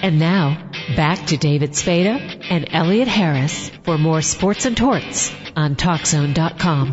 And now, back to David Spada and Elliot Harris for more sports and torts on TalkZone.com.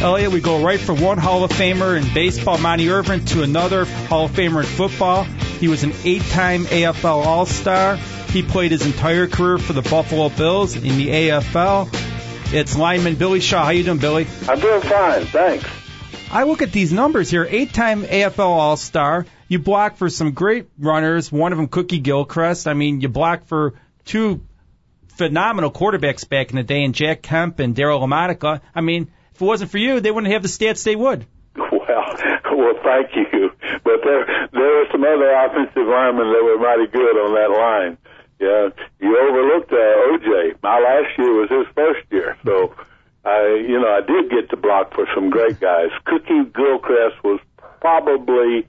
Elliot, we go right from one Hall of Famer in baseball, Monte Irvin, to another Hall of Famer in football. He was an eight-time AFL All-Star. He played his entire career for the Buffalo Bills in the AFL. It's lineman Billy Shaw. How you doing, Billy? I'm doing fine, thanks. I look at these numbers here. Eight-time AFL All-Star. You block for some great runners. One of them, Cookie Gilchrist. I mean, you block for two phenomenal quarterbacks back in the day, and Jack Kemp and Daryle Lamonica. I mean, if it wasn't for you, they wouldn't have the stats they would. Well, well, thank you. But there, there were some other offensive linemen that were mighty good on that line. Yeah, you overlooked uh, OJ. My last year was his first year, so I, you know, I did get to block for some great guys. Cookie Gilchrist was probably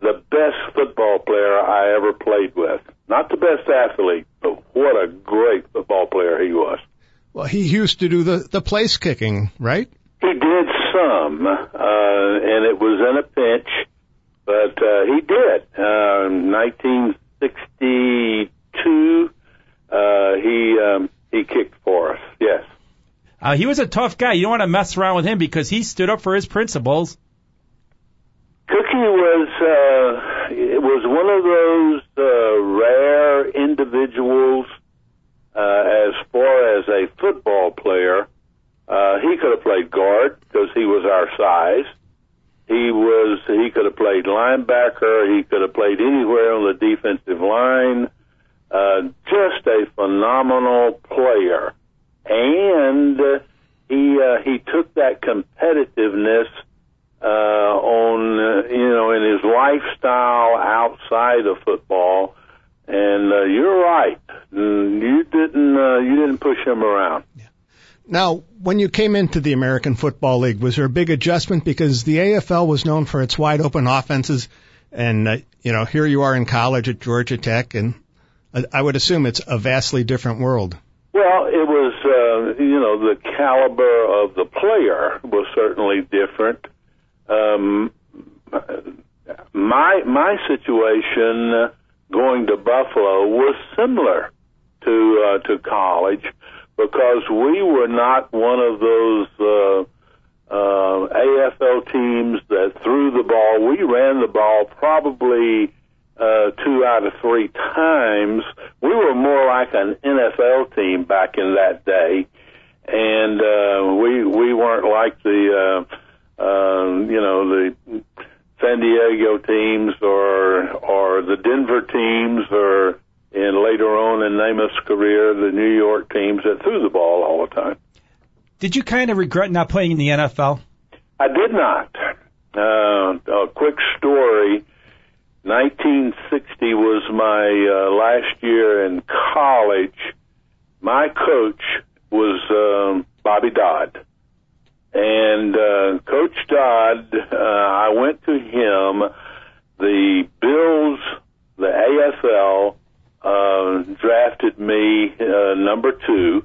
the best football player I ever played with. Not the best athlete, but what a great football player he was. Well, he used to do the the place kicking, right? He did some, uh, and it was in a pinch, but uh, he did. Uh, 1962, uh, he um, he kicked for us. Uh, he was a tough guy. You don't want to mess around with him because he stood up for his principles. Cookie was uh, it was one of those uh, rare individuals uh, as far as a football player. Uh, he could have played guard because he was our size. He was he could have played linebacker. He could have played anywhere on the defensive line. Uh, just a phenomenal player, and uh, he uh, he took that competitiveness uh, on uh, you know in his lifestyle outside of football. And uh, you're right. Mm, You didn't uh, you didn't push him around. Now, when you came into the American Football League, was there a big adjustment because the AFL was known for its wide open offenses, and uh, you know here you are in college at Georgia Tech, and I I would assume it's a vastly different world. Well, it was uh, you know the caliber of the player was certainly different. Um, my my situation going to Buffalo was similar to uh, to college because we were not one of those uh, uh, AFL teams that threw the ball. We ran the ball probably uh, two out of three times. We were more like an NFL team back in that day, and uh, we we weren't like the uh, uh, you know the San Diego teams or or the Denver teams or and later on in Namath's career the New York teams that threw the ball all the time. Did you kind of regret not playing in the NFL? I did not. Uh, a quick story. 1960 was my uh, last year in college. My coach was um, Bobby Dodd. And uh, Coach Dodd, uh, I went to him. The Bills, the AFL, uh, drafted me uh, number two.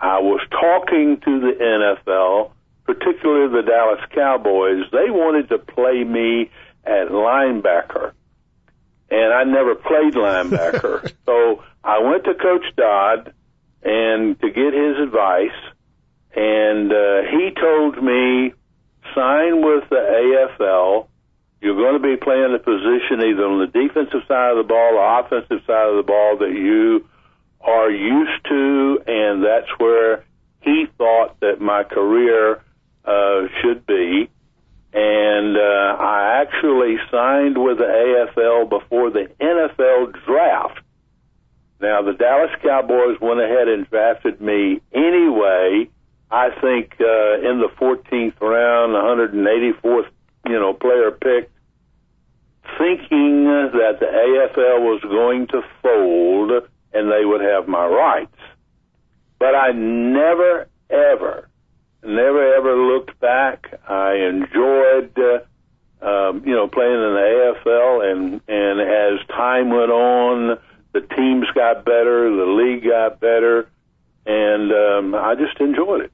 I was talking to the NFL, particularly the Dallas Cowboys. They wanted to play me at linebacker, and I never played linebacker. so I went to Coach Dodd and to get his advice, and uh, he told me sign with the AFL. You're going to be playing a position either on the defensive side of the ball or offensive side of the ball that you are used to, and that's where he thought that my career uh, should be. And uh, I actually signed with the AFL before the NFL draft. Now, the Dallas Cowboys went ahead and drafted me anyway. I think uh, in the 14th round, 184th, you know, player pick, thinking that the AFL was going to fold and they would have my rights. But I never, ever, never, ever looked back. I enjoyed, uh, um, you know, playing in the AFL, and and as time went on, the teams got better, the league got better, and um, I just enjoyed it.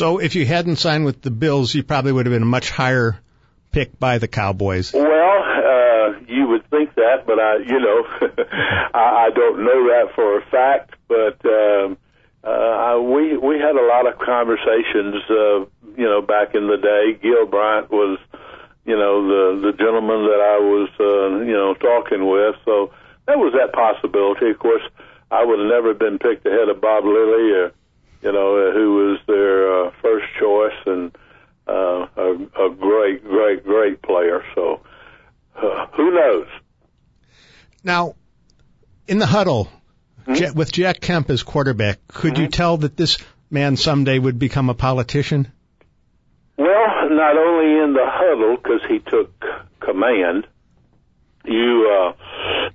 So if you hadn't signed with the Bills, you probably would have been a much higher pick by the Cowboys. Well, uh, you would think that, but I, you know, I, I don't know that for a fact. But um, uh, we we had a lot of conversations, uh, you know, back in the day. Gil Brandt was, you know, the the gentleman that I was, uh, you know, talking with. So there was that possibility. Of course, I would have never been picked ahead of Bob Lilly, or you know, uh, who was their uh, first choice and uh, a, a great, great, great player. So uh, who knows? Now, in the huddle, Hmm? Ja- with Jack Kemp as quarterback, could you tell that this man someday would become a politician? Well, not only in the huddle because he took command. You uh,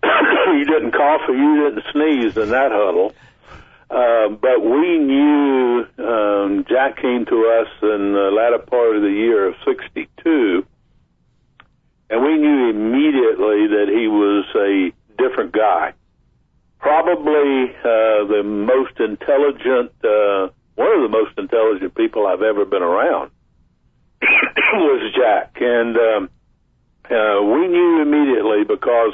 you didn't cough or you didn't sneeze in that huddle. Uh, but we knew um, Jack came to us in the latter part of the year of '62, and we knew immediately that he was a different guy. Probably uh, the most intelligent, uh, one of the most intelligent people I've ever been around was Jack, and um, uh, we knew immediately because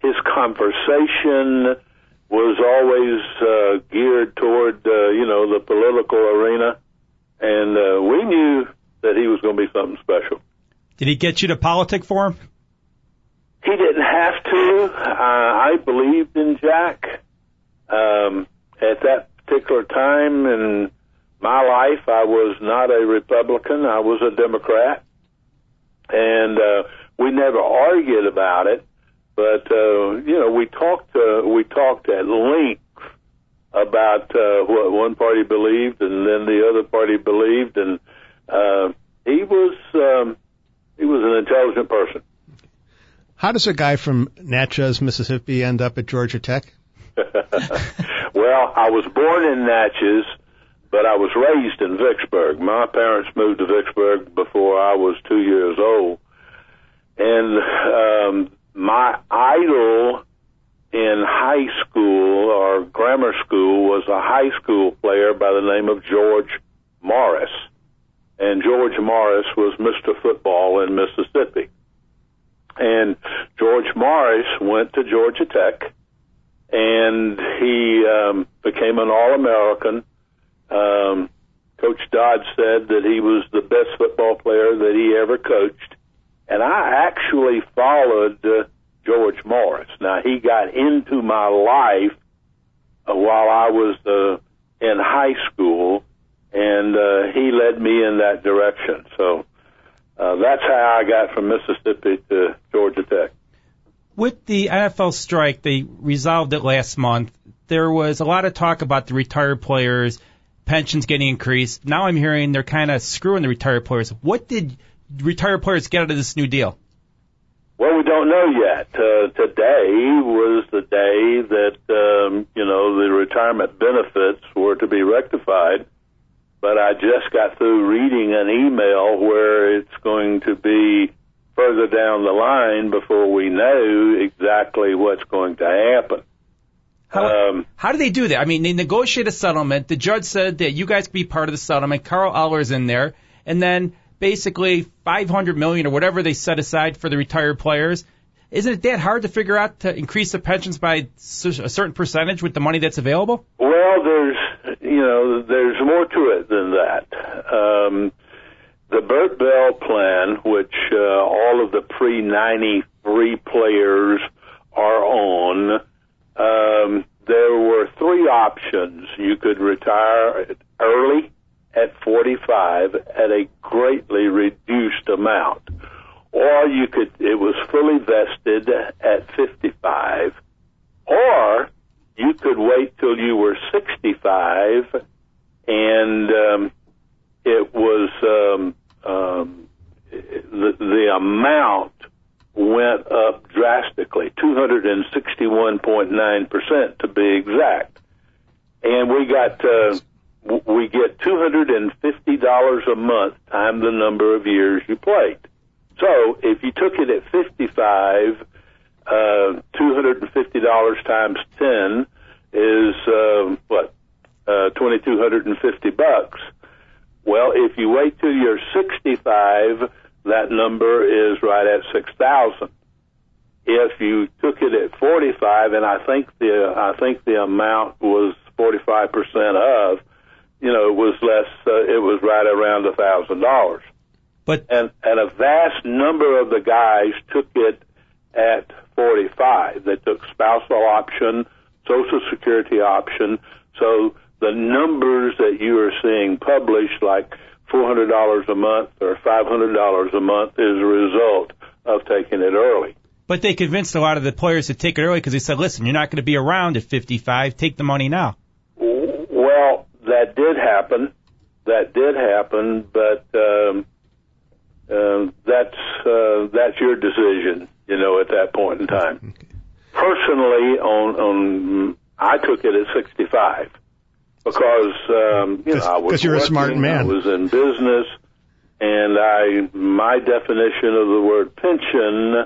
his conversation was always uh, geared toward uh, you know the political arena, and uh, we knew that he was going to be something special. Did he get you to politic for him? He didn't have to. Uh, I believed in Jack. Um, at that particular time in my life, I was not a Republican. I was a Democrat. And uh, we never argued about it. But, uh, you know, we talked, uh, we talked at length about uh, what one party believed and then the other party believed. And uh, he was, um, he was an intelligent person. How does a guy from Natchez, Mississippi, end up at Georgia Tech? well, I was born in Natchez, but I was raised in Vicksburg. My parents moved to Vicksburg before I was two years old. And um, my idol in high school or grammar school was a high school player by the name of George Morris. And George Morris was Mr. Football in Mississippi. And George Morris went to Georgia Tech and he um, became an All American. Um, Coach Dodd said that he was the best football player that he ever coached, and I actually followed uh, George Morris. Now he got into my life uh, while I was uh, in high school, and uh, he led me in that direction. So uh, that's how I got from Mississippi to Georgia Tech. With the NFL strike, they resolved it last month. There was a lot of talk about the retired players, pensions getting increased. Now I'm hearing they're kind of screwing the retired players. What did retired players get out of this new deal? Well, we don't know yet. Uh, today was the day that um, you know the retirement benefits were to be rectified, but I just got through reading an email where it's going to be further down the line before we know exactly what's going to happen. How, Um, how do they do that? I mean, they negotiate a settlement. The judge said that you guys could be part of the settlement. Carl Eller's in there, and then basically 500 million or whatever they set aside for the retired players. Isn't it that hard to figure out to increase the pensions by a certain percentage with the money that's available? Well, there's you know there's more to it than that. Um, the Bert Bell plan, which uh, all of the pre '93 players are on, um, there were three options. You could retire early at 45 at a greatly reduced amount, or you could it was fully vested at 55, or could wait till you were 65 and um, it was um, um, the, the amount went up drastically 261.9% to be exact. And we got uh, we get $250 a month times the number of years you played. So if you took it at 55 uh, $250 times 10 is um, what uh, 2250 bucks well if you wait till you're 65 that number is right at 6000 if you took it at 45, and I think the I think the amount was 45 percent of, you know, it was less. Uh, it was right around a thousand dollars. But and and a vast number of the guys took it at 45. They took spousal option, Social Security option. So the numbers that you are seeing published, like $400 a month or $500 a month, is a result of taking it early. but they convinced a lot of the players to take it early because they said, listen, you're not going to be around at 55. Take the money now. Well, that did happen. That did happen, but um, uh, that's uh, that's your decision. You know, at that point in time. Personally, on on I took it at 65 because um, you know I was 'Cause you're a smart man. I was in business, and I my definition of the word pension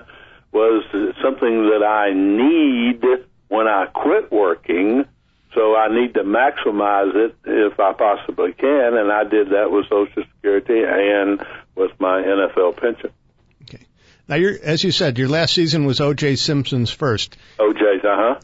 was something that I need when I quit working. So I need to maximize it if I possibly can, and I did that with Social Security and with my NFL pension. Now, you're, as you said, your last season was O.J. Simpson's first. OJ's, uh huh.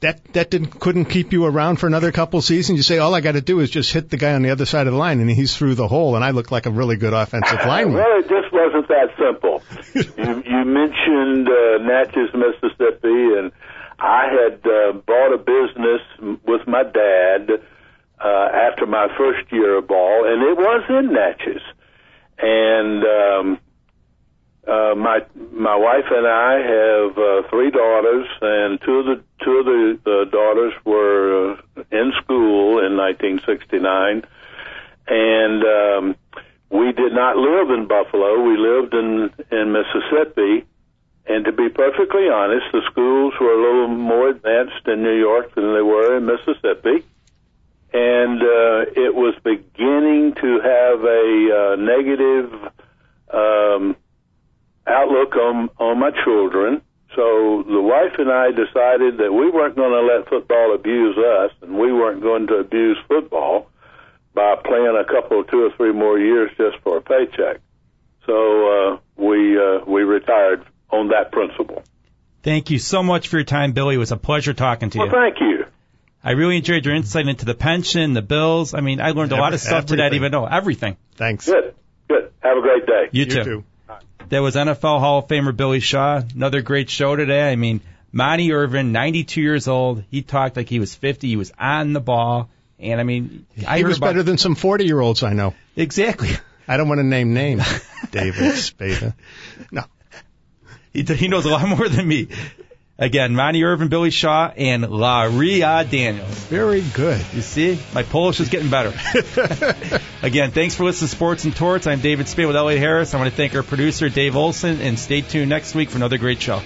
That that didn't couldn't keep you around for another couple seasons. You say all I got to do is just hit the guy on the other side of the line, and he's through the hole, and I look like a really good offensive lineman. Well, it just wasn't that simple. you, you mentioned uh, Natchez, Mississippi, and I had uh, bought a business with my dad uh, after my first year of ball, and it was in Natchez. And um, uh, my my wife and I have uh, three daughters, and two of the two of the uh, daughters were uh, in school in 1969, and um, we did not live in Buffalo. We lived in in Mississippi, and to be perfectly honest, the schools were a little more advanced in New York than they were in Mississippi, and uh, it was beginning to have a uh, negative. Um, outlook on on my children. So the wife and I decided that we weren't going to let football abuse us, and we weren't going to abuse football by playing a couple, two or three more years just for a paycheck. So uh, we uh, we retired on that principle. Thank you so much for your time, Billy. It was a pleasure talking to Well, you. Well, thank you. I really enjoyed your insight into the pension, the bills. I mean, I learned a lot of stuff today I didn't even know. Everything. Thanks. Good, good. Have a great day. You, You too. That was NFL Hall of Famer Billy Shaw. Another great show today. I mean, Monte Irvin, 92 years old. He talked like he was 50. He was on the ball. And I mean, I He was about, better than some 40 year olds I know. exactly. I don't want to name names. David Spada. No. He, he knows a lot more than me. Again, Monte Irvin, Billy Shaw, and Laria Daniels. Very good. You see, my Polish is getting better. Again, thanks for listening to Sports and Torts. I'm David Spada with Elliot Harris. I want to thank our producer, Dave Olson, and stay tuned next week for another great show.